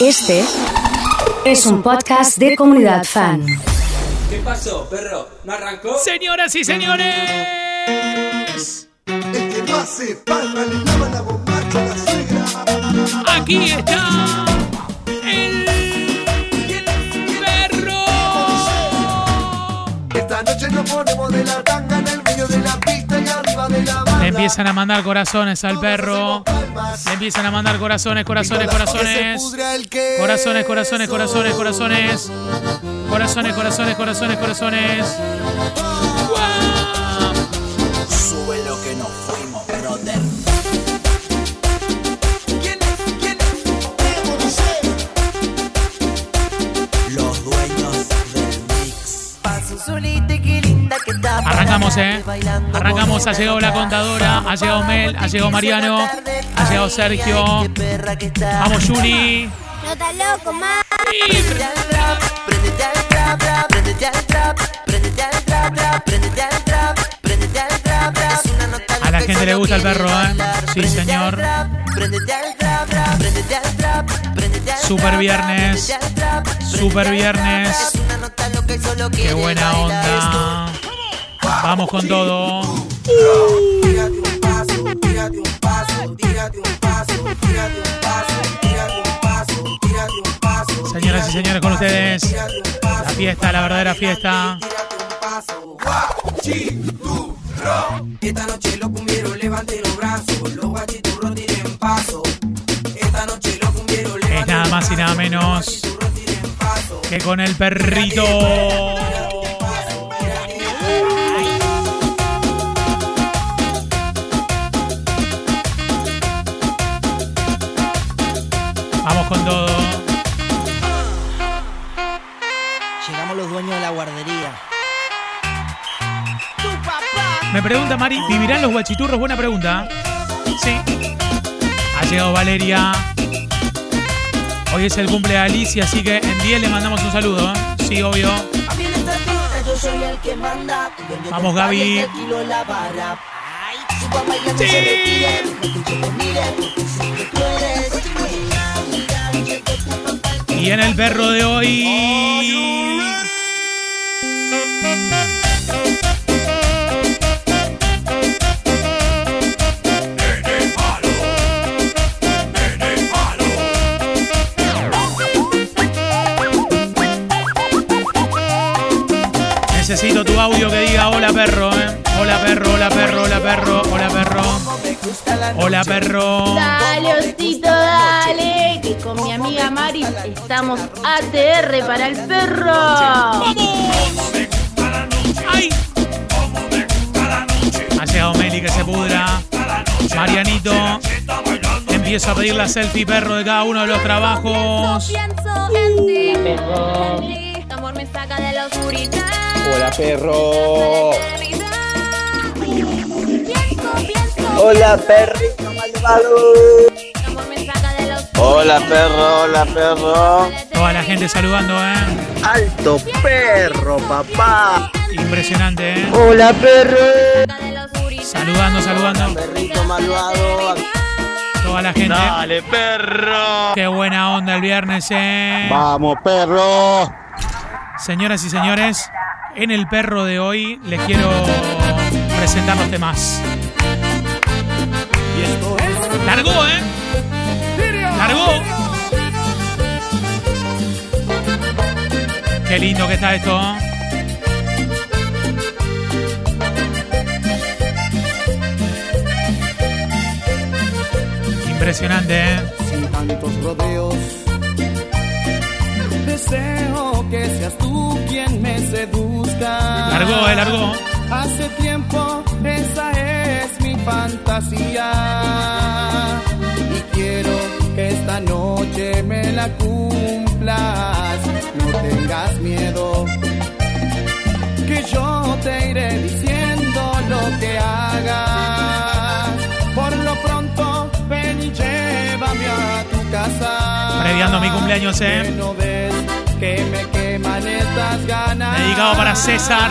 Este es un podcast de comunidad fan. ¿Qué pasó, perro? ¿No arrancó? Señoras y señores. El que no hace palma le lava la bombacha a la suegra. Aquí está el perro. Esta noche nos ponemos de la tanga en el medio de la pista y arriba de la empiezan a mandar corazones al perro. Le empiezan a mandar corazones, corazones, corazones. Corazones, corazones, corazones, corazones. Corazones, corazones, corazones, corazones. Arrancamos, eh. Arrancamos, ha llegado la contadora, ha llegado Mel, ha llegado Mariano, ha llegado Sergio. Vamos, Juni. No estás loco, ma. A la gente le gusta el perro, ¿eh? Sí, señor. Super viernes. Super viernes. Qué buena onda. Vamos con todo. Señoras y señores, con ustedes. La fiesta, la verdadera fiesta. Esta noche los brazos, los paso. Esta noche los Es nada más y nada menos que con el perrito. Pregunta Mari, ¿vivirán los guachiturros? Buena pregunta. Sí. Ha llegado Valeria. Hoy es el cumple de Alicia, así que en 10 le mandamos un saludo. ¿eh? Sí, obvio. Vamos, Gaby. Y en el perro de hoy. Tu audio que diga hola perro, ¿eh? Hola perro, hola perro, hola perro, hola perro. Hola perro. Dale, osito, dale. Que con mi amiga Mari estamos ATR para el perro. ¡Ay! Ha llegado Meli que se pudra. Marianito. Empiezo a pedir la selfie perro de cada uno de los trabajos. Pienso en ti. Amor me saca de la oscuridad. Hola perro. Hola perrito malvado. Hola perro, hola perro. Toda la gente saludando, ¿eh? Alto perro, papá. Impresionante, ¿eh? Hola perro. Saludando, saludando. Perrito malvado. Toda la gente. Dale perro. Qué buena onda el viernes, ¿eh? Vamos perro. Señoras y señores, en el perro de hoy les quiero presentar los temas. Largó, ¿eh? Largó. Qué lindo que está esto. ¿eh? Impresionante, ¿eh? sin tantos rodeos. Deseo que seas tú quien me seduzca. Largó, eh, largó. Hace tiempo esa es mi fantasía. Y quiero que esta noche me la cumplas. No tengas miedo. Que yo te iré diciendo lo que hagas. Por lo pronto, ven y llévame a tu casa. Previando mi cumpleaños, Que ¿eh? no ves que me estas ganas. Dedicado para César.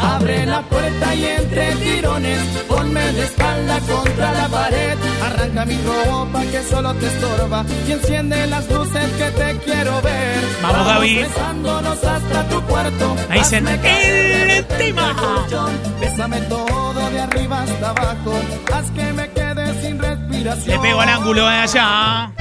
Abre Abre la puerta y entre tirones, ponme de espalda contra la pared. Arranca mi ropa que solo te estorba y enciende las luces que te quiero ver. Vamos, Gaby. besándonos hasta tu cuarto. Hazme caer "El tema". colchón. Bésame todo de arriba hasta abajo. Haz que me quede sin respiración. Le pego al ángulo de allá.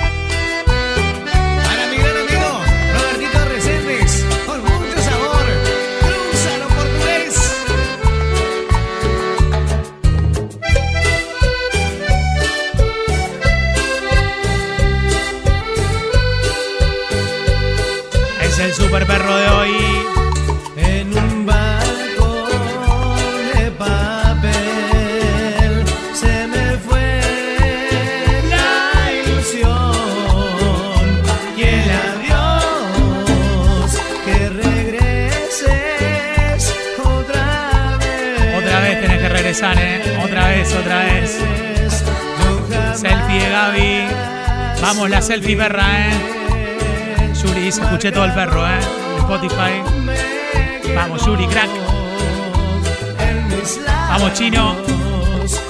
Es el super perro de hoy. En un barco de papel se me fue la ilusión y el adiós que regreses otra vez. Otra vez tenés que regresar, ¿eh? Otra vez, otra vez. Selfie de Gaby. Vamos, la selfie perra, ¿eh? Dice, escuché todo el perro, ¿eh? De Spotify. Vamos, Yuri, crack. Vamos, chino. adiós.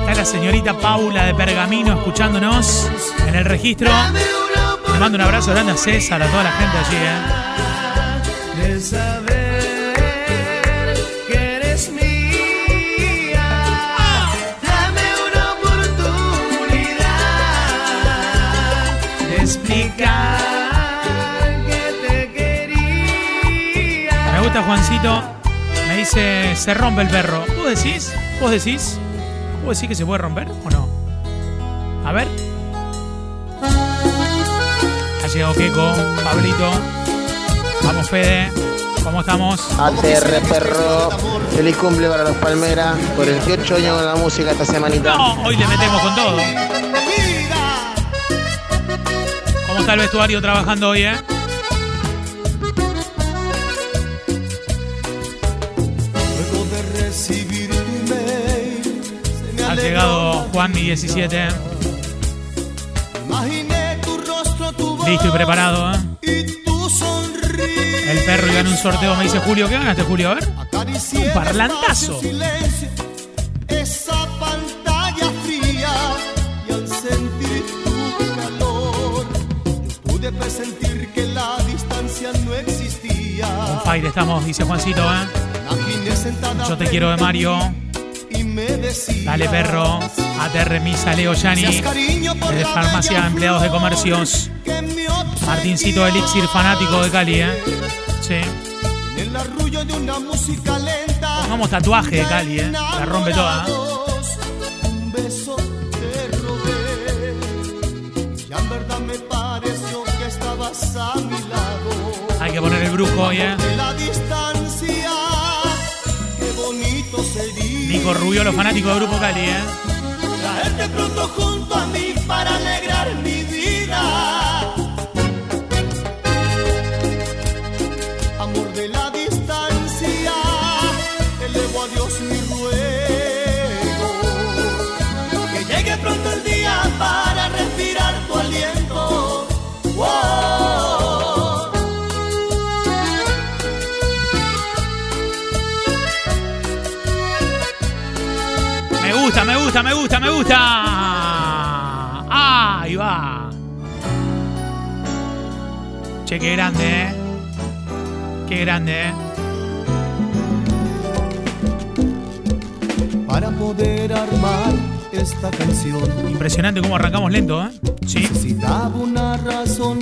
Está la señorita Paula de Pergamino escuchándonos en el registro. Le mando un abrazo grande a César, a toda la gente allí, ¿eh? Gusta Juancito. Me dice, se rompe el perro. ¿Vos decís? ¿Vos decís? ¿Vos decís que se puede romper o no? A ver. Ha llegado Keiko, Pablito. Vamos, Fede. ¿Cómo estamos? ATR perro. Feliz cumple para los Palmeras. 48 años con la música esta semanita. No, hoy le metemos con todo. ¿Cómo está el vestuario trabajando hoy, eh? Llegado Juan mi 17. Imaginé tu rostro, tu voz Listo y preparado, ¿eh? y. El perro iba en un sorteo, me dice Julio. ¿Qué ganaste, Julio? A ver. Un parlantazo. esa pantalla fría y al sentir tu calor yo pude presentir que la distancia no existía. Fire estamos, dice Juancito, ¿eh? Yo te quiero de Mario. Dale, perro. ATR Misa, Leo Yani. "Hacías cariño por Desde Farmacia Empleados de Comercios. que me obsequié". Martincito Elixir, fanático de Cali, ¿eh? Sí. Pongamos tatuaje de Cali, ¿eh? La rompe toda. Hay que poner el brujo hoy, ¿eh? Nico Rubio, los fanáticos de Grupo Cali, ¿eh? Traerte pronto junto a mí para alegrar mi vida. Amor de la distancia, elevo a Dios mi ruego. Que llegue pronto el día para gusta, me gusta, me gusta, me gusta. Ahí va. Che, qué grande, ¿eh? Qué grande, ¿eh? Para poder armar esta canción, Impresionante cómo arrancamos lento, ¿eh? Sí. necesitaba una razón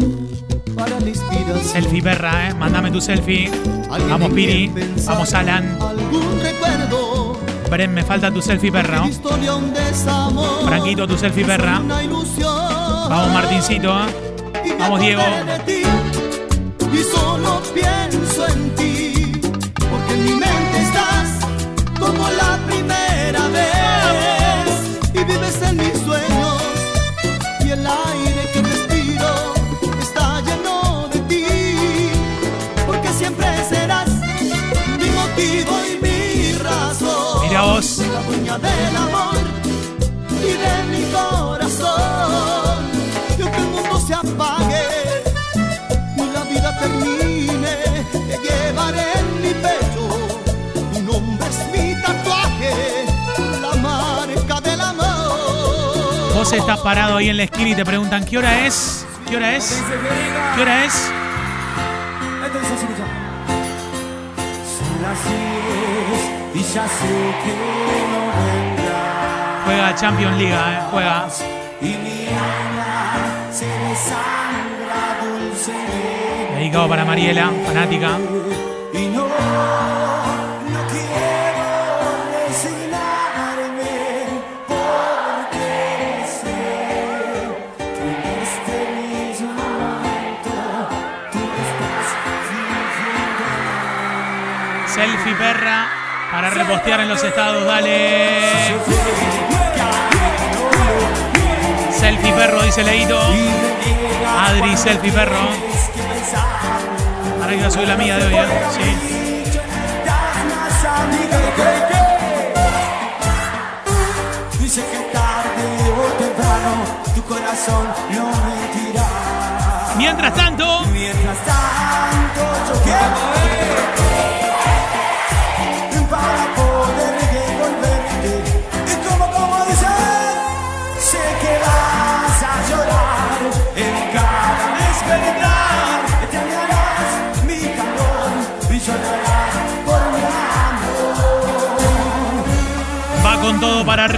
para la inspiración. Selfie perra, ¿eh? Mándame tu selfie. Vamos, Piri. Vamos, Alan. Algún. Bren, me falta tu selfie perra, desamor. Franquito, tu selfie perra. Vamos, Martincito, ¿eh? Me Vamos, Diego. Dueña del amor y de mi corazón. Y aunque el mundo se apague y la vida termine. tatuaré en mi pecho. Tu nombre es mi tatuaje, la marca del amor. Vos estás parado ahí en la esquina y te preguntan, ¿qué hora es? ¿Qué hora es? ¿Qué hora es? Son las diez y ya sé que. Juega Champions League, eh, juega. Dedicado para Mariela, fanática. Este. Selfie perra para repostear en los estados, dale. Selfie perro, dice Leito. Adri, selfie perro. Ahora que soy la mía de hoy, ¿eh? Sí. Dice que tarde o temprano tu corazón no mentirá. Mientras tanto, Mientras tanto yo quiero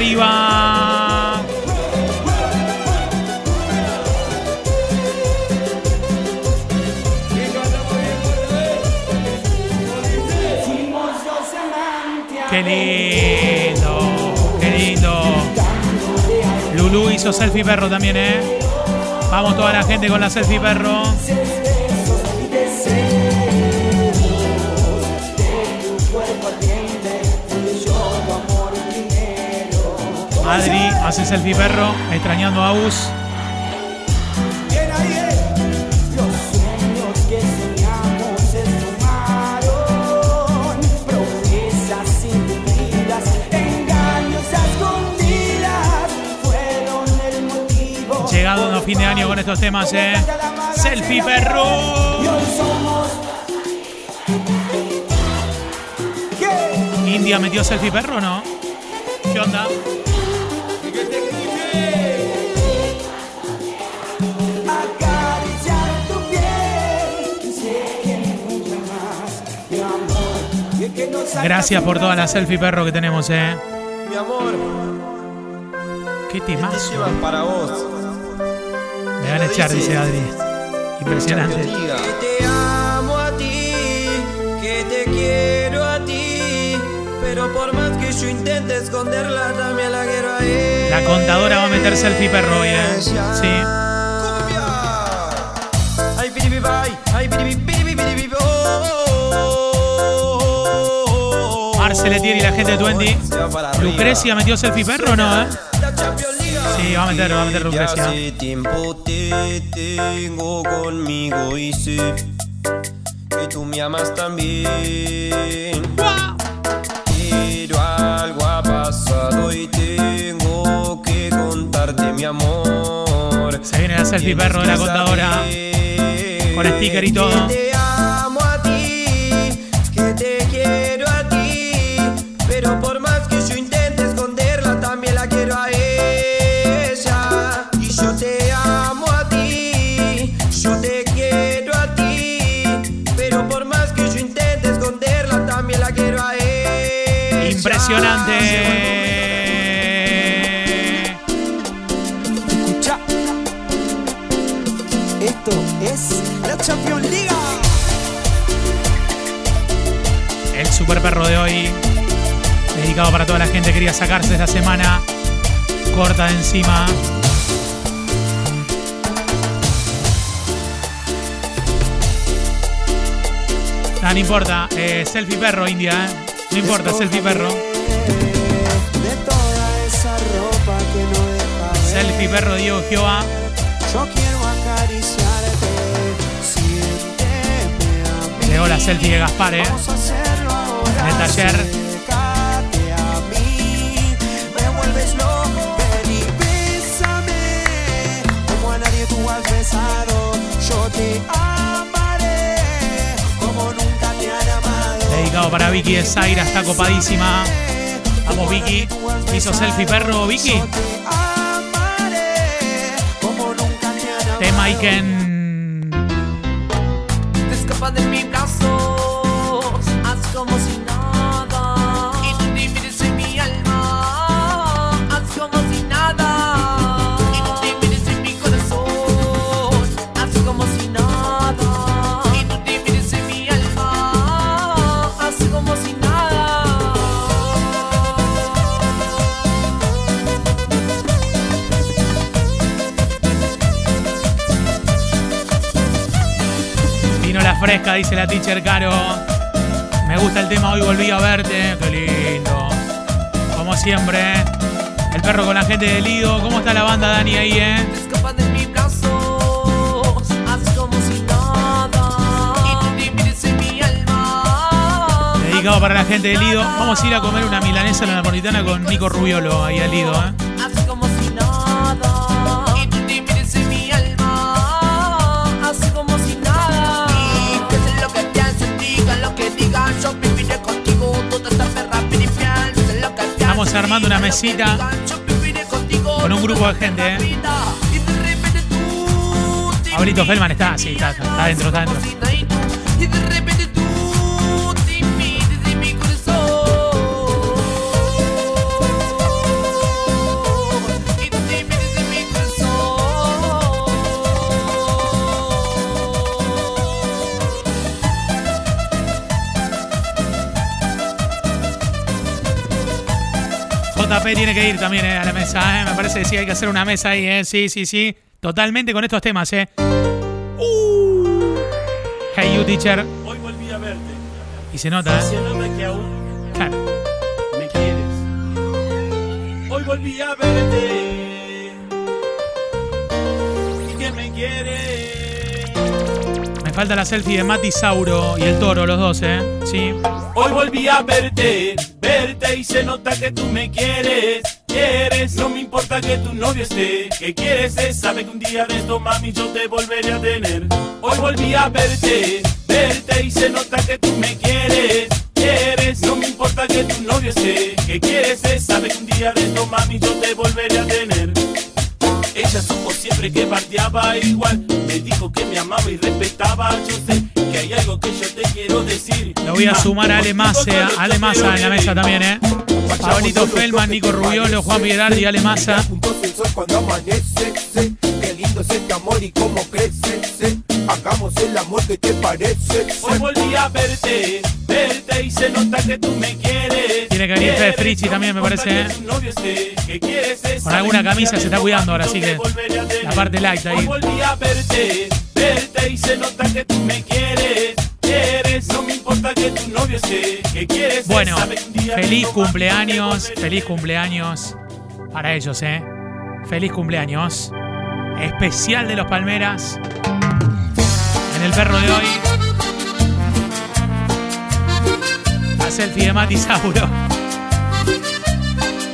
arriba. Qué lindo, qué lindo. Lulu hizo selfie perro también, ¿eh? Vamos toda la gente con la selfie perro. Adri hace selfie perro, extrañando a Us. Llegado a fin de año con estos temas, ¿eh? Selfie perro. India metió selfie perro o no? ¿Qué onda? Gracias por todas las selfie perro que tenemos, ¿eh? Mi amor, Qué temazo. para vos. Me van a echar, dice Adri. Impresionante. Champions League. Que te amo a ti, que te quiero a ti, pero por más que yo intente esconderla, también la quiero a ella. La contadora va a meter selfie perro hoy, ¿eh? Sí. Marceletier y la gente de Twenty. Lucrecia metió selfie perro o no, ¿eh? Sí, va a meter, va a meter Lucrecia. hace tiempo te tengo conmigo y sé que tú me amas también. Pero algo ha pasado y tengo que contarte mi amor. Se viene la selfie perro de la contadora. Con sticker y todo. Impresionante. Escucha. Esto es la Champions League. El super perro de hoy. Dedicado para toda la gente que quería sacarse esta semana. Corta de encima. Ah, no importa. Eh, selfie perro, India. ¿eh? No importa, selfie perro. De toda esa ropa que no deja ver. Selfie perro, Diego Jehová. Yo quiero acariciarte. Llegó la selfie de Gaspar, ¿eh? Vamos a hacerlo ahora. En el taller. Para Vicky de Zaira, está copadísima. Vamos, Vicky. Hizo selfie perro, Vicky. Tema Iken. Dice la teacher Caro. Me gusta el tema, hoy volví a verte. Qué lindo. Como siempre. El perro con la gente del Lido. ¿Cómo está la banda, Dani, ahí, eh? De. Dedicado para la gente del Lido. Vamos a ir a comer una milanesa a la napolitana con Nico Rubiolo ahí al Lido, eh. Haz como si nada. Armando una mesita con un grupo de gente, eh. Abrito Feldman está, sí, está, está adentro, está adentro. Tiene que ir también eh, a la mesa, eh. Me parece que sí hay que hacer una mesa ahí, eh. Sí, sí, sí. Totalmente con estos temas, eh. Uh. Hey, you teacher. Hoy volví a verte, Y se nota, eh. que aún Claro. me quieres. Hoy volví a verte y que me quieres. Me falta la selfie de Mati Sauro y el toro, los dos, eh. Sí. Hoy volví a verte, verte y se nota que tú me quieres. Quieres, no me importa que tu novio esté. Que quieres es, sabe que un día de esto, mami, yo te volveré a tener. Hoy volví a verte, verte y se nota que tú me quieres. Quieres, no me importa que tu novio esté. Que quieres es, sabe que un día de esto, mami, yo te volveré a tener. Ella supo siempre que bardeaba igual. Me dijo que me amaba y respetaba. Yo sé hay algo que yo te quiero decir. Lo voy a sumar a Ale Massa, a Ale Massa en la mesa también, eh. Pablito Feldman, Nico Rubiolo, Juan Piedrardi y Ale Massa. Juntos el sol cuando amanece, sé qué lindo es este amor y cómo crece, sé. Hagamos el amor que te parece. Hoy volví a verte, verte y se nota que tú me quieres. Tiene que venir Fede Frichi también, me parece, eh. Con alguna camisa se está cuidando ahora, así que la parte light Hoy ahí. volví a verte, verte y se nota que tú me quieres. Quieres, no me importa que tu novio esté, que quieres Bueno, feliz cumpleaños, feliz cumpleaños para ellos, ¿eh? Feliz cumpleaños. Especial de los Palmeras. En el perro de hoy. La selfie de Mati Sauro.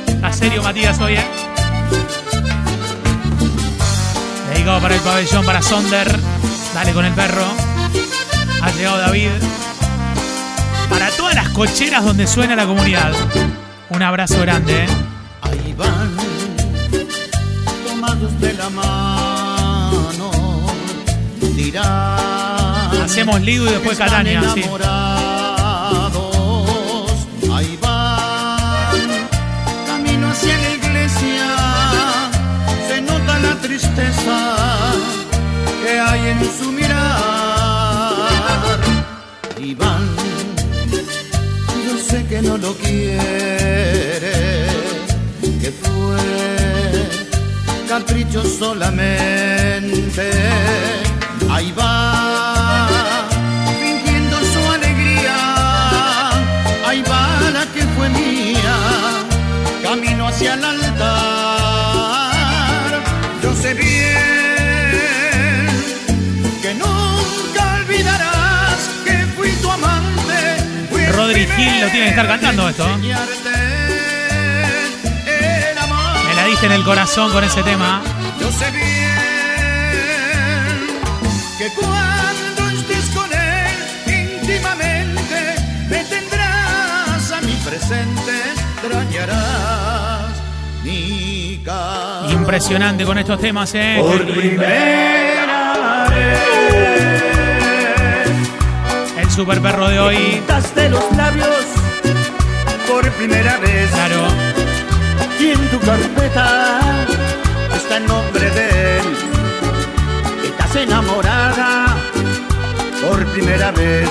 ¿Está serio, Matías, hoy, eh? Dedicado para el pabellón, para Sonder. Dale con el perro. Ha llegado David. Para todas las cocheras donde suena la comunidad. Un abrazo grande, ¿eh? Ahí van, tomados de la mano, dirán. Hacemos Lido y después Catania, sí. Ahí van, camino hacia la iglesia, se nota la tristeza su mirar. Y van, yo sé que no lo quiere, que fue capricho solamente. Ahí va, fingiendo su alegría. Ahí va la que fue mía, camino hacia el Rodri Gil lo tiene que estar cantando esto. ¿eh? Me la diste en el corazón con ese tema. Yo sé bien que cuando estés con él íntimamente me tendrás extrañarás mi cara. Impresionante con estos temas, ¿eh? Por primera super perro de hoy. Pintaste los labios por primera vez. Claro. Y en tu carpeta está el nombre de él. Estás enamorada por primera vez.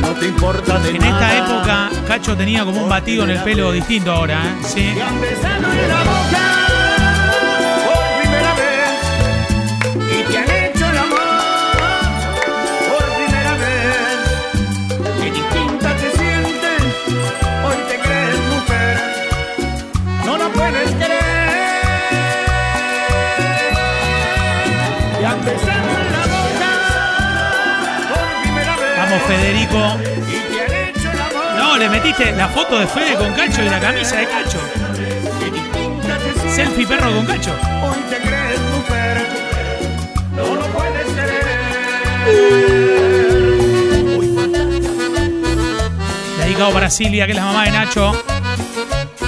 No te importa de En esta nada. época, Cacho tenía como un batido en el pelo distinto ahora, ¿eh? Sí. Vamos, Federico. No, le metiste la foto de Fede con Cacho y la camisa de Cacho. Selfie perro con Cacho. Dedicado para Silvia, que es la mamá de Nacho.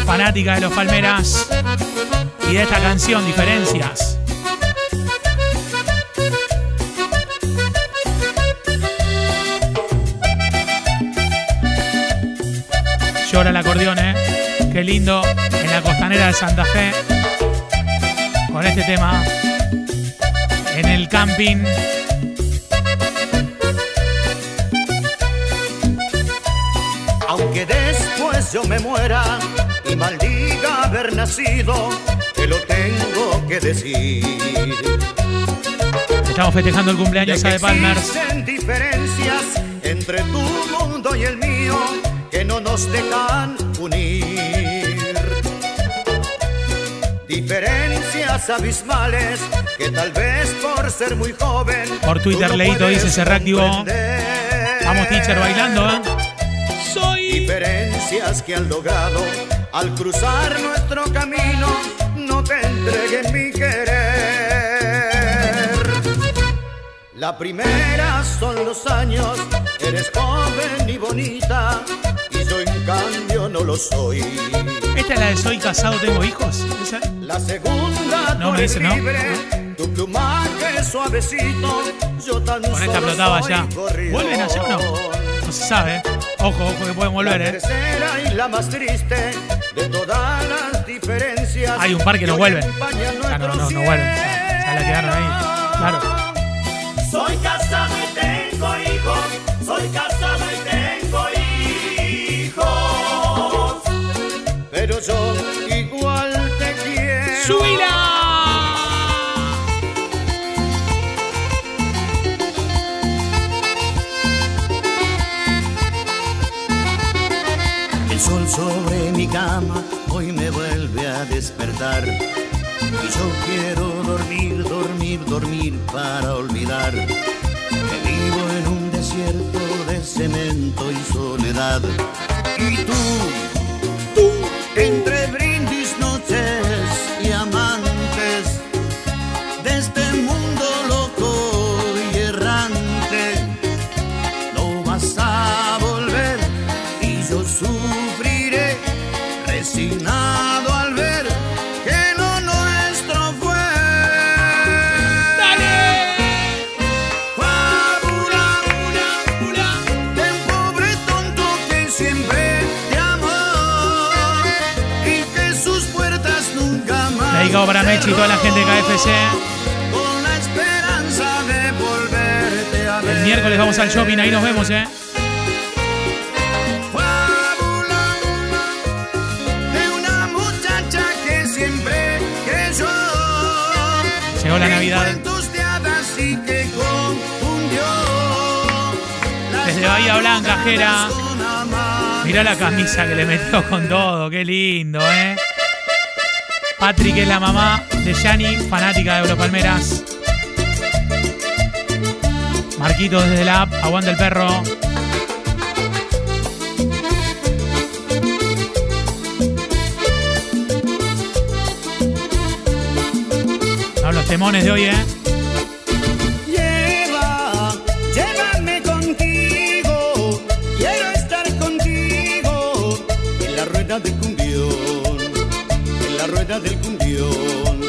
Fanática de los Palmeras. Y de esta canción, Diferencias. Lindo. En la costanera de Santa Fe. Con este tema. En el camping. Aunque después yo me muera y maldiga haber nacido, te lo tengo que decir. Estamos festejando el cumpleaños De Palmers. existen diferencias entre tu mundo y el mío que no nos dejan Diferencias abismales que tal vez por ser muy joven. Por Twitter, no Leito dice, se reactivó. Vamos, teacher, bailando, ¿eh? Soy. Diferencias que han logrado al cruzar nuestro camino no te entreguen mi querer. La primera son los años, eres joven y bonita y yo en cambio no lo soy. ¿Esta es la de Soy casado, tengo hijos? ¿Esa? La segunda No, me dice, ¿no? tu plumaje suavecito, yo tan Con esta soy ya. ¿Vuelven a hacer? No. No se sabe. Ojo, ojo que pueden volver, La ¿eh? tercera y la más triste de todas las diferencias. Hay un par que no vuelven. Claro, no, no, no vuelven. Ya, ya la quedaron ahí. Claro. Soy casado y tengo hijos, soy casado yo igual te quiero. ¡Subila! El sol sobre mi cama hoy me vuelve a despertar. Y yo quiero dormir, dormir, dormir para olvidar que vivo en un desierto de cemento y soledad. Y tú, tú, Para Mechi y toda la gente de KFC. El miércoles vamos al shopping, ahí nos vemos, ¿eh? Llegó la Navidad. Desde Bahía Blanca, Jera. Mirá la camisa que le metió con todo, qué lindo, ¿eh? Patrick es la mamá de Yani, fanática de Europalmeras. Marquito desde la app, aguanta el perro. Son los temones de hoy, ¿eh? Rueda del cumbión.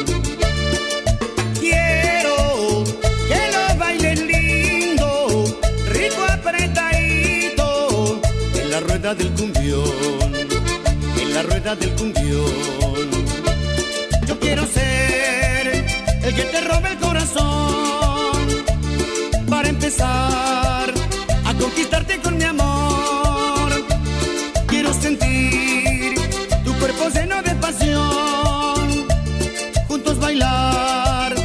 Quiero que lo bailen lindo, rico apretadito, en la rueda del cumbión, en la rueda del cumbión. Yo quiero ser el que te robe el corazón para empezar a conquistarte con mi amor. Quiero sentir tu cuerpo lleno de pasión, bailar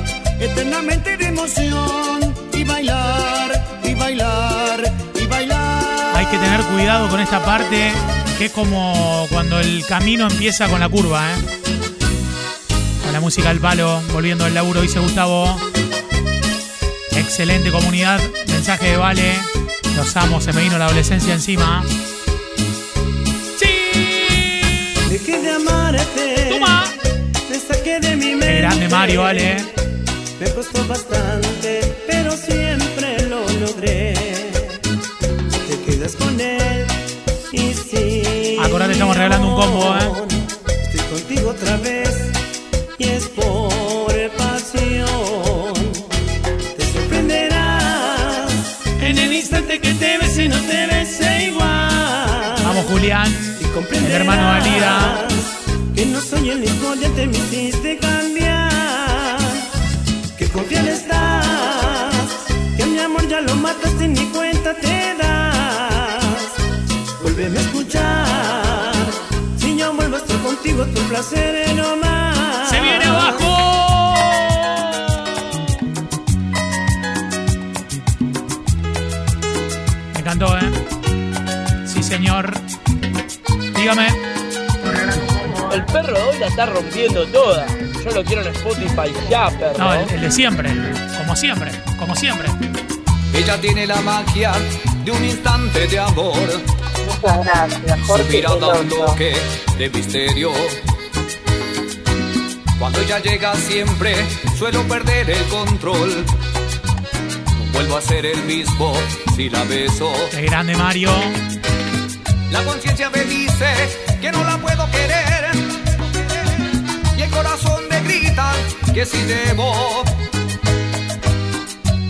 eternamente de emoción y bailar y bailar y bailar. Hay que tener cuidado con esta parte, que es como cuando el camino empieza con la curva, ¿eh? Con la música al palo, volviendo al laburo, dice Gustavo. Excelente comunidad, mensaje de Vale. Los amo, se me vino la adolescencia encima. Saqué de mi mente. Grande Mario, Vale. Me costó bastante, pero siempre lo logré. Te quedas con él y sí. Acordate, estamos regalando un combo, ¿eh? Estoy contigo otra vez y es por pasión. Te sorprenderás en el instante que te bese no te bese igual. Vamos, Julián. El hermano Alida. Que no soy el mismo, ya te me hiciste cambiar. Que confiar estás. Que mi amor ya lo mataste ni cuenta te das. Vuélveme a escuchar. Si yo vuelvo a estar contigo, tu placer es no más. ¡Se viene abajo! Me encantó, ¿eh? Sí, señor. Dígame. El perro de hoy la está rompiendo toda. Yo lo quiero en Spotify ya, perro. No, el, el de siempre. Como siempre. Como siempre. Ella tiene la magia de un instante de amor. Muchas gracias, Su Jorge mirada un toque de misterio. Cuando ella llega siempre suelo perder el control. No vuelvo a ser el mismo si la beso. Qué grande Mario. La conciencia me dice que no la puedo querer. El corazón me grita que si debo.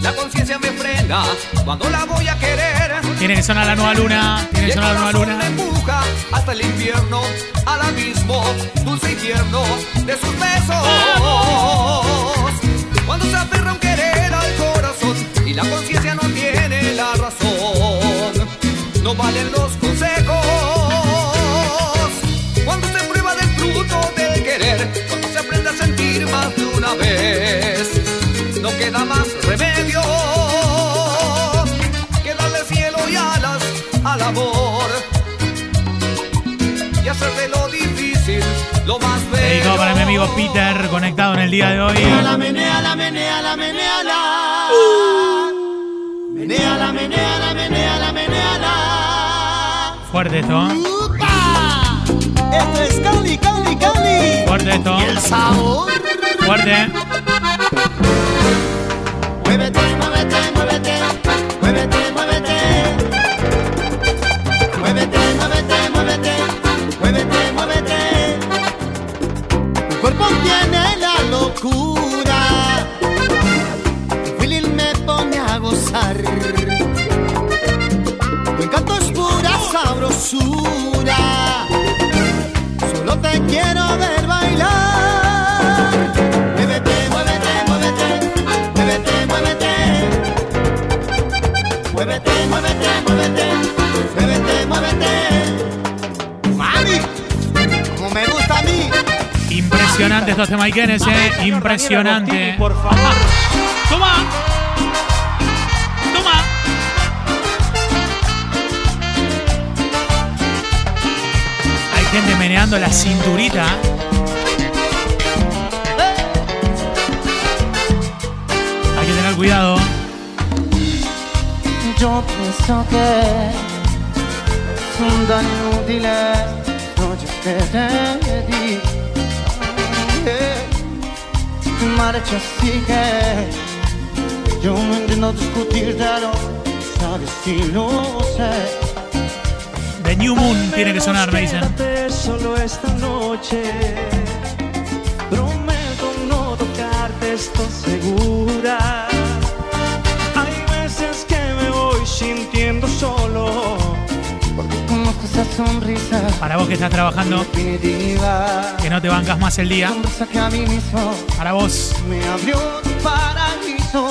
La conciencia me frena cuando la voy a querer. Tiene que sonar la nueva luna. Tiene que sonar la nueva luna. me empuja hasta el infierno, al abismo, dulce infierno de sus besos. Cuando se aferra un querer al corazón y la conciencia no tiene la razón, no valen los querer, cuando se aprende a sentir más de una vez, no queda más remedio que darle cielo y alas al amor y hacer de lo difícil lo más bello. Dedicado para mi amigo Peter, conectado en el día de hoy. Meneala, meneala, meneala, meneala. Meneala, meneala, meneala, meneala. Fuerte esto. ¿eh? Esto es Cali, Cali, Cali. Fuerte. Y el sabor. Fuerte. Muévete, muévete, muévete. Muévete, muévete. Muévete, muévete, muévete. Muévete, muévete. Mi cuerpo tiene la locura. Tu feeling me pone a gozar. Tu encanto es pura sabrosura. Te quiero ver bailar. Muévete, muévete, muévete. Muévete, muévete. Muévete, muévete, muévete. Muévete, muévete. Mami, como me gusta a mí. Impresionante estos temaiquenes, eh. Impresionante. Por favor. Toma. Toma. La cinturita. Hay que tener cuidado. Yo pienso que son tan inútiles noches que te di. Marcha así que yo no entiendo discutírtelo, sabes si lo sé. New Moon tiene que sonar, me dicen. Solo esta noche. esto segura. Hay veces que me voy sintiendo solo. Porque conozco esa sonrisa. Para vos que estás trabajando, que no te bancas más el día. Para vos. me abrió un paraíso.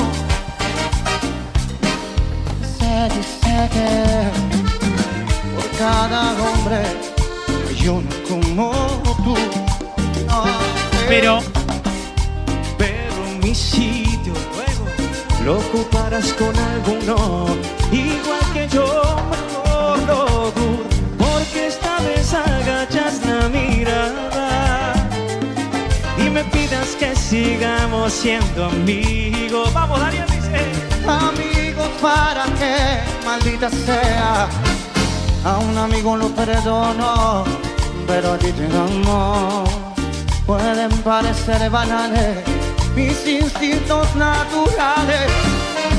Cada hombre hay uno como tú. Ah, Pero pero mi sitio luego lo ocuparás con alguno igual que yo mejor porque esta vez agachas la mirada y me pidas que sigamos siendo amigos. Vamos Daniel dice. Amigos para que maldita sea a un amigo lo perdono pero a ti te amo pueden parecer banales mis instintos naturales.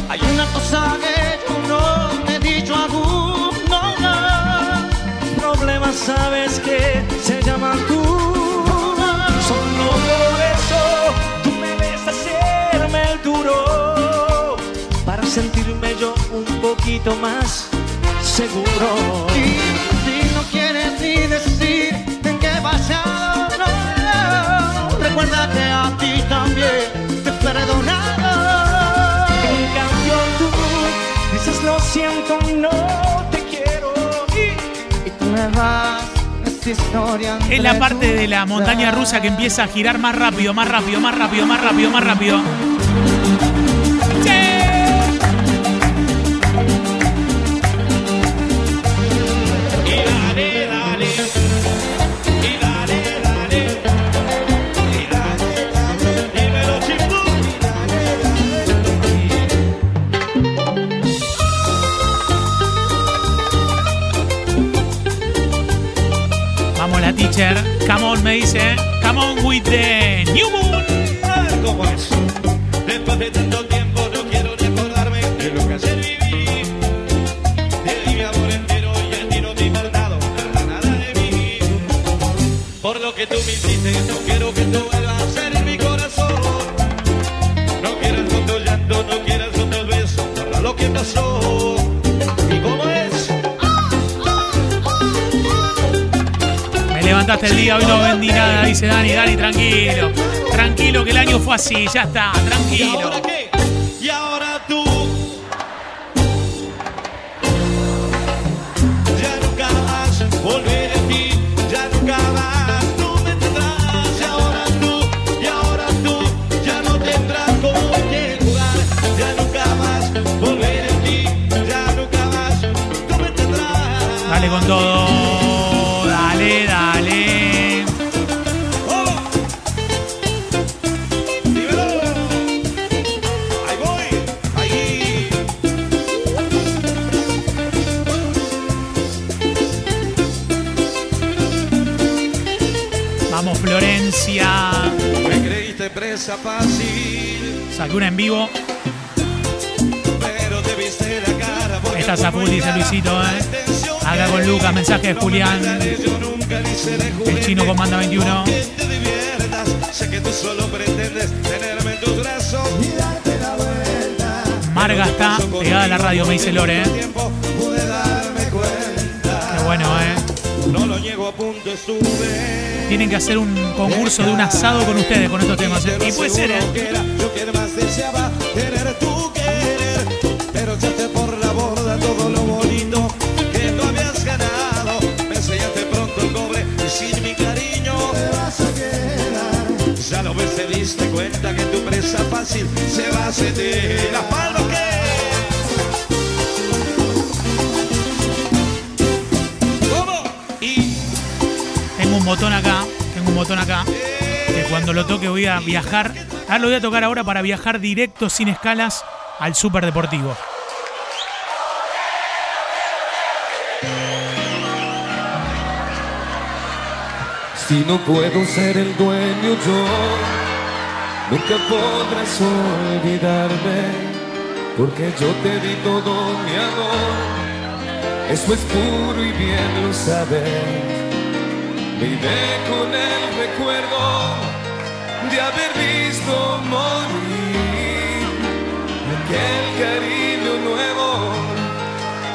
Hay una cosa que yo no me he dicho aún, no, no. Problemas sabes que se llaman tú. Solo por eso tú me ves hacerme el duro para sentirme yo un poquito más seguro. Y si no quieres ni decir en qué basado, no, no, recuerda que a ti también te he perdonado. En cambio tú dices lo siento, no te quiero y, y tú me vas. Es la parte de la montaña rusa que empieza a girar más rápido, más rápido, más rápido, más rápido, más rápido. Me dice. Come on with the new moon. Levantaste el día, hoy no vendí nada, dice Dani. Dani, tranquilo. Tranquilo que el año fue así, ya está, ¿Y tranquilo. Fácil, Saqué una en vivo. Estás a full, dice Luisito, ¿eh? Acá con Lucas, mensaje de Julián. El chino comanda 21. que te diviertas. Sé que tú solo pretendes tenerme en tus brazos y darte la vuelta. Marga está pegada a la radio, me dice Lore. ¿eh? Qué bueno, ¿eh? No lo niego a punto estuve. Tienen que hacer un concurso de un asado con ustedes con estos temas. ¿eh? Y puede ser, ¿eh? Que que lo que diste cuenta que tu presa fácil se va a sentir. ¿Las palmas. Y Tengo un botón acá, botón acá, que cuando lo toque voy a viajar. Ah, lo voy a tocar ahora para viajar directo, sin escalas, al Superdeportivo. Si no puedo ser el dueño yo, nunca podrás olvidarme, porque yo te di todo mi amor. Eso es puro y bien lo sabes. Vive con el recuerdo de haber visto morir aquel cariño nuevo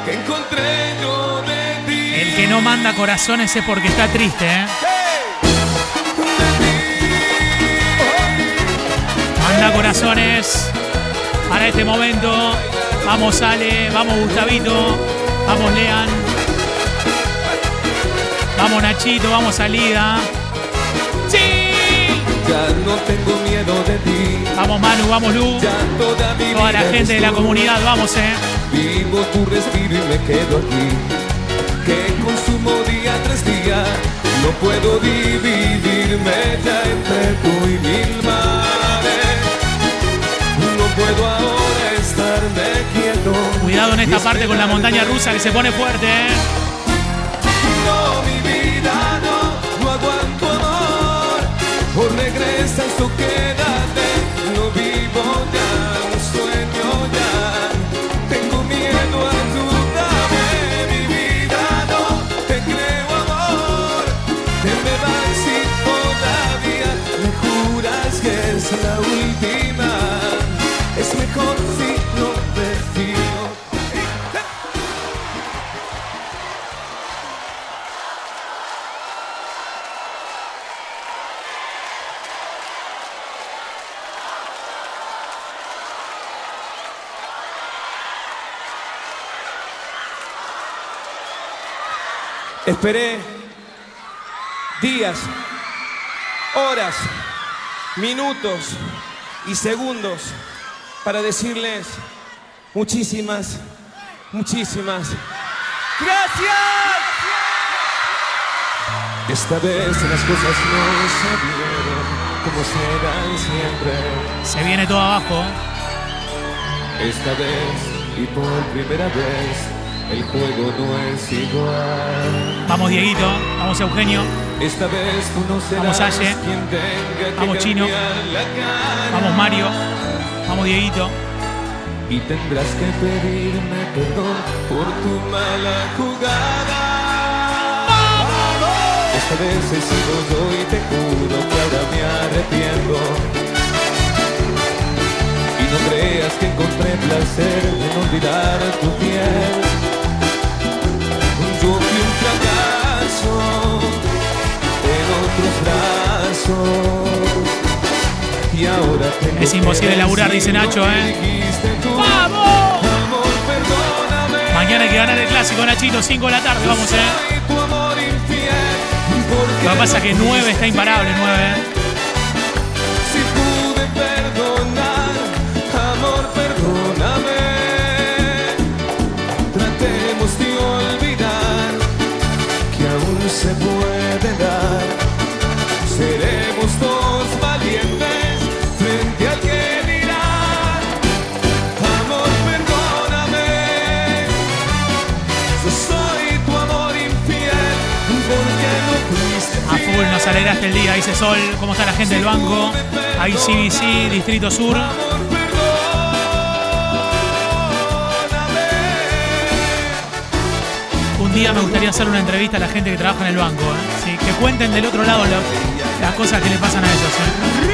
que encontré yo de ti. El que no manda corazones es porque está triste, ¿eh? Manda corazones para este momento. Vamos Ale, vamos Gustavito, vamos Lean vamos Nachito, vamos Salida. ¡Sí! Ya no tengo miedo de ti. Vamos Manu, vamos Lu. Ya toda mi Toda la gente de la comunidad, vamos, eh. Vivo tu respiro y me quedo aquí. Que consumo día tras día. No puedo dividirme ya entre tú y mil mares. No puedo ahora estarme quieto. Cuidado en esta parte con la montaña rusa que se pone fuerte, eh. Vida, Esperé días, horas, minutos y segundos para decirles muchísimas, muchísimas gracias. Esta vez las cosas no se dieron como serán siempre. Se viene todo abajo. Esta vez y por primera vez el juego no es igual. Vamos Dieguito, vamos Eugenio, Esta vez tú no serás Vamos, Aye. quien tenga que Vamos, Chino. vamos Mario, vamos Dieguito. Y tendrás que pedirme perdón por tu mala jugada. Esta vez he sido yo y te juro que ahora me arrepiento. Y no creas que encontré placer en olvidar tu piel. Brazos. Es imposible laburar, dice Nacho, ¿eh? ¡Vamos! Amor, perdóname. Mañana hay que ganar el clásico, Nachito, 5 de la tarde, vamos, eh. Lo que pasa es que 9 está imparable, 9. Si pude perdonar, amor, perdóname. Nos alegraste el día, dice Sol. ¿Cómo está la gente del banco? Ahí CBC, Distrito Sur. Un día me gustaría hacer una entrevista a la gente que trabaja en el banco. ¿eh? Que cuenten del otro lado las cosas que le pasan a ellos. ¿eh?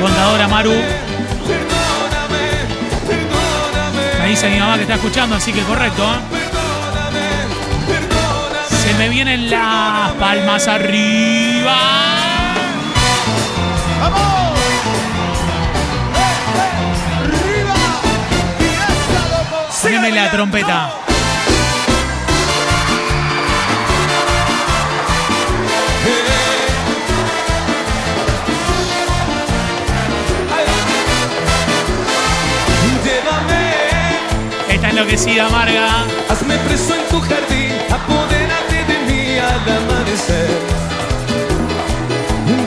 Contadora Maru me dice mi mamá que está escuchando, así que correcto. ¿eh? Se me vienen las palmas arriba. Poneme la trompeta. Enloquecida amarga. Hazme preso en tu jardín, apodérate de mí al amanecer.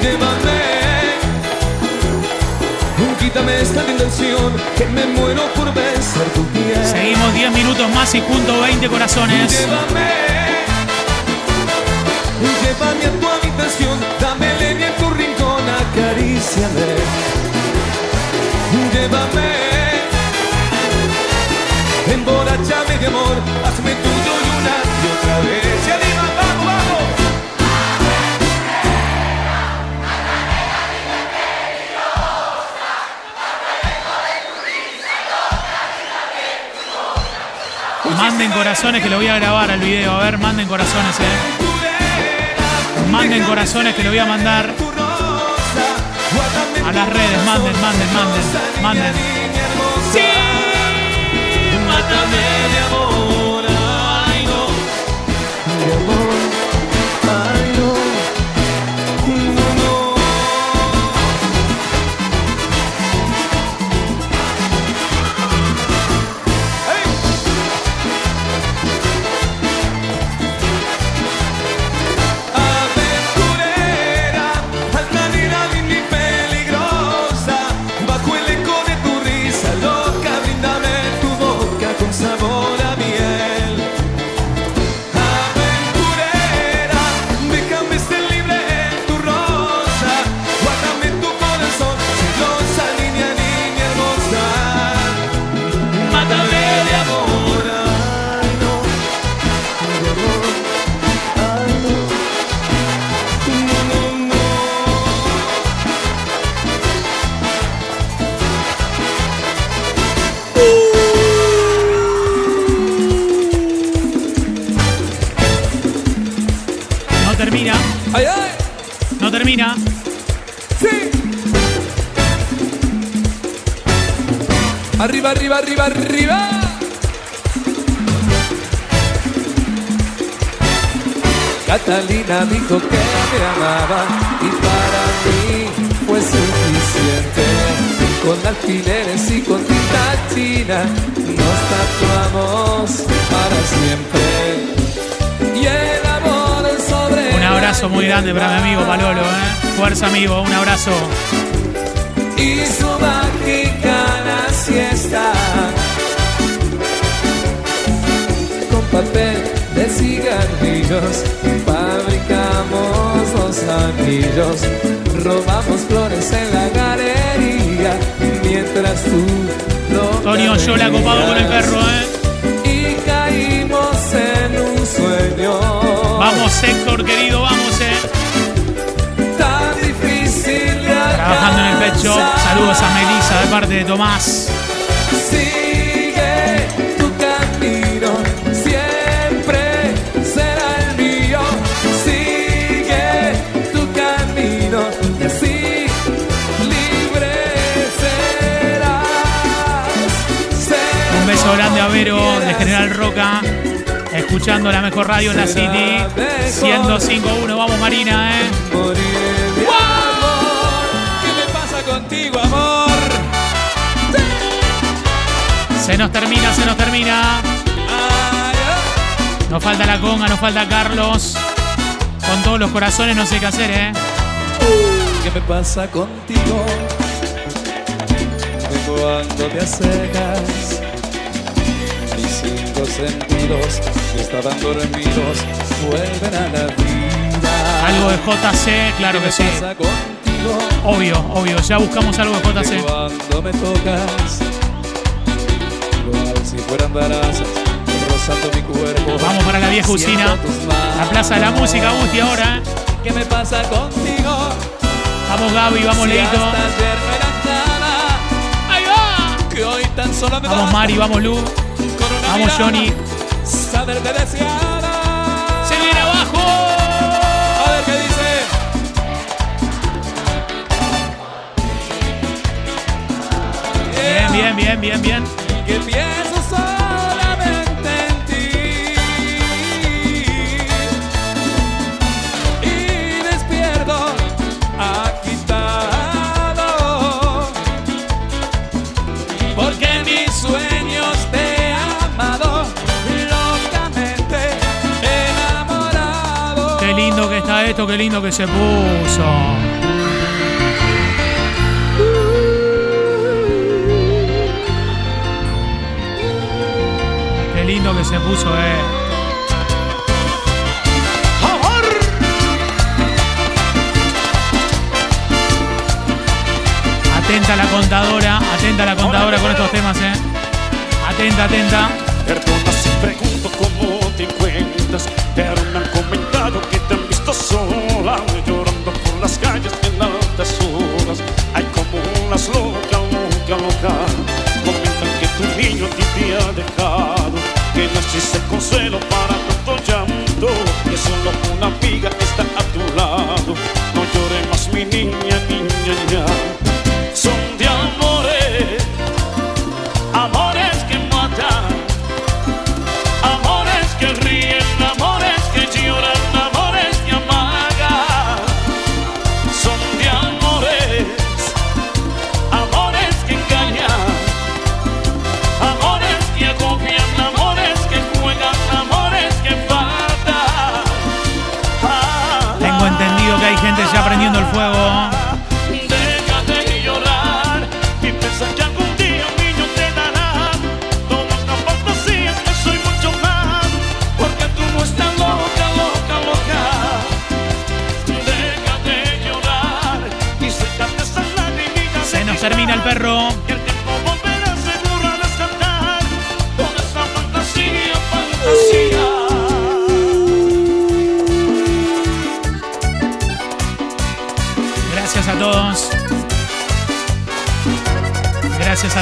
Llévame, quítame esta tentación, que me muero por besar tu piel. Seguimos 10 minutos más y junto 20 corazones. Llévame Manden corazones que lo voy a grabar al video. A ver, manden corazones, eh. Manden corazones que lo voy a mandar a las redes. Manden, manden, manden, manden. Sí. No termina. ¡Ay, ay! No termina. ¡Sí! Arriba, arriba, arriba, arriba. Catalina dijo que me amaba y para mí fue suficiente. Con alfileres y con tinta china nos tatuamos para siempre. Y el amor sobre Un abrazo muy grande para mi amigo Palolo, eh. Fuerza, amigo. Un abrazo. y su mágica la siesta con papel de cigarrillos fabricamos los anillos robamos flores en la galería mientras tú lo Tonio Yola copado con el perro, eh. y caímos en un sueño Vamos, Héctor, querido, vamos, eh. tan difícil de Trabajando en el alcanzar. Saludos a Melissa de parte de Tomás. Beso grande a Vero de General Roca. Escuchando la mejor radio en la City. 105.1. Vamos, Marina, eh. ¿Qué me pasa contigo, amor? Se nos termina, se nos termina. Nos falta la conga, nos falta Carlos. Con todos los corazones no sé qué hacer, ¿eh? ¿Qué me pasa contigo? Cuando te acercas, mis cinco sentidos que estaban dormidos vuelven a la vida. Algo de JC, claro que sí. contigo? Obvio, obvio. Ya buscamos algo de JC. Cuando me tocas, igual si fueran brasas, rozando mi cuerpo. Vamos para la vieja usina. La Plaza de la Música, Gusti, ahora. ¿eh? ¿Qué me pasa contigo? Vamos, Gaby, vamos, Si Leito. hasta ayer no eras nada, ¡Ahí va! que hoy tan solo me Vamos, Mari, vamos, Lu. Vamos, Johnny. Saberte deseada. ¡Se viene abajo! A ver qué dice. Bien, bien, bien, bien, bien. Qué lindo que se puso. Qué lindo que se puso, eh. Atenta la contadora, atenta la contadora con estos temas, eh. Atenta, atenta. Perdona si pregunto cómo te encuentras, pero calles en altas horas hay como unas loca, loca, loca. Comentan que tu niño a ti te ha dejado, que no existe consuelo para tanto llanto, que solo una amiga está a tu lado. No llores más, mi niña, niña, niña.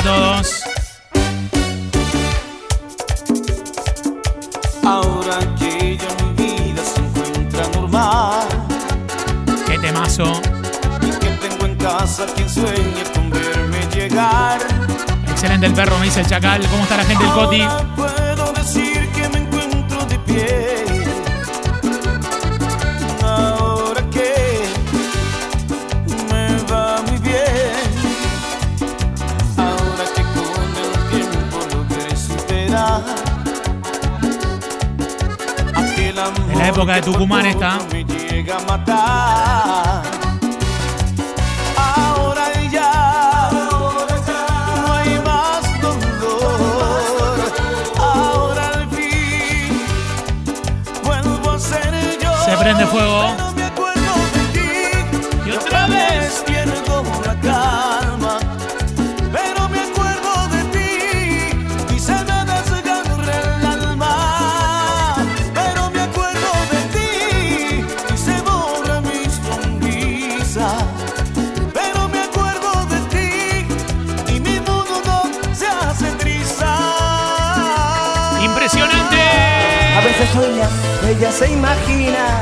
Todos. Ahora que ya mi vida se encuentra normal Qué temazo. y que tengo en casa quien sueñe con verme llegar. Excelente el perro, me dice el chacal. ¿Cómo está la gente del Coti? Época de Tucumán poco está. me llega a matar. Ahora ya no hay más dolor. Ahora al fin vuelvo a ser yo. Se prende fuego. Ella se imagina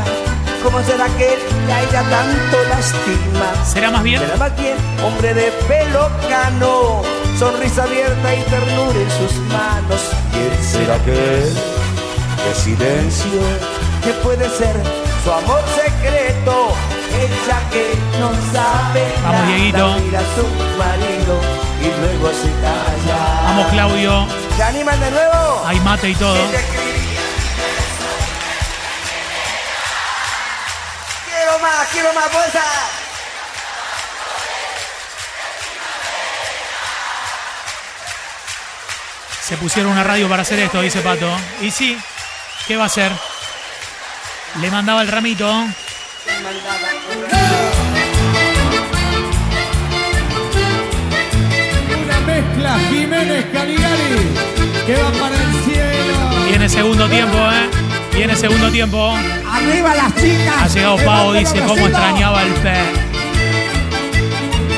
cómo será que él a ella tanto lastima. ¿Será más bien? Será más bien hombre de pelo cano, sonrisa abierta y ternura en sus manos. ¿Quién será que? De silencio, que puede ser su amor secreto. Ella que no sabe Vamos, nada, Dieguito. mira a su marido y luego se calla. Vamos, Claudio. ¿Se animan de nuevo? Hay mate y todo. Quiero más, fuerza. Se pusieron una radio para hacer esto, dice Pato. Y sí, ¿qué va a hacer? Le mandaba el ramito. Una mezcla Jiménez Caligari que va para el cielo. Viene segundo tiempo, ¿eh? Viene segundo tiempo. Arriba las chicas. Ha llegado Pau, dice cómo extrañaba el pez.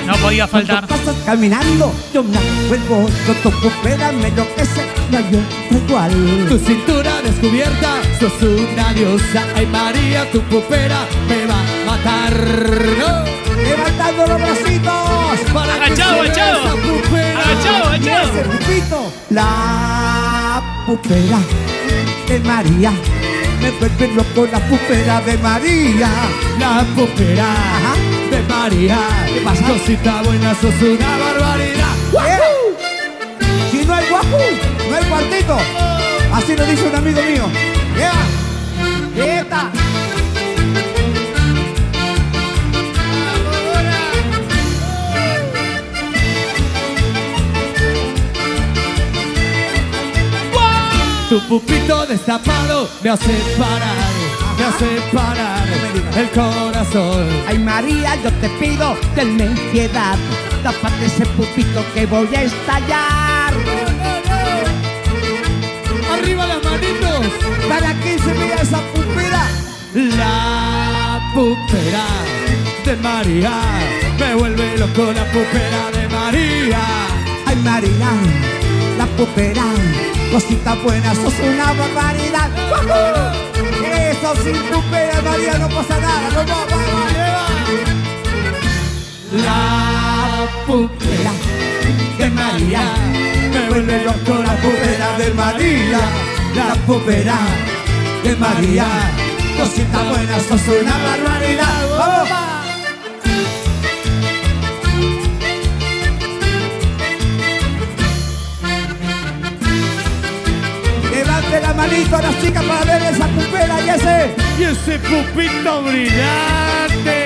No podía faltar. Pasas caminando, yo me acuerdo, yo toco me enloquece, no hay otro igual. Tu cintura descubierta, sos una diosa, ay María, tu pupera me va a matar. ¡No! Levantando los bracitos para que Agachado, se agachado. Agachado, agachado. La pupera de María. Me vuelve loco la pupera de María. La pupera de María. ¿Qué pasa? Cosita buena, sos una barbaridad. Si no hay guapu, no hay cuartito. Así lo dice un amigo mío. Yeah. Tu pupito destapado me hace parar, me hace parar el corazón. Ay María, yo te pido, tenme piedad, tápate ese pupito que voy a estallar. Arriba las manitos, para que se vea esa pupera. La pupera de María, me vuelve loco la pupera de María. Ay María, la pupera, cosita buena, sos una barbaridad. ¡Wahoo! Eso sin pupera, María, no pasa nada. ¡Vamos, vamos! pupera de María. Me vuelve loco la pupera de María. La pupera de María. Cositas buenas, sos una barbaridad. ¡Vamos! palito a las chicas para ver esa pupera y ese. Y ese pupito brillante.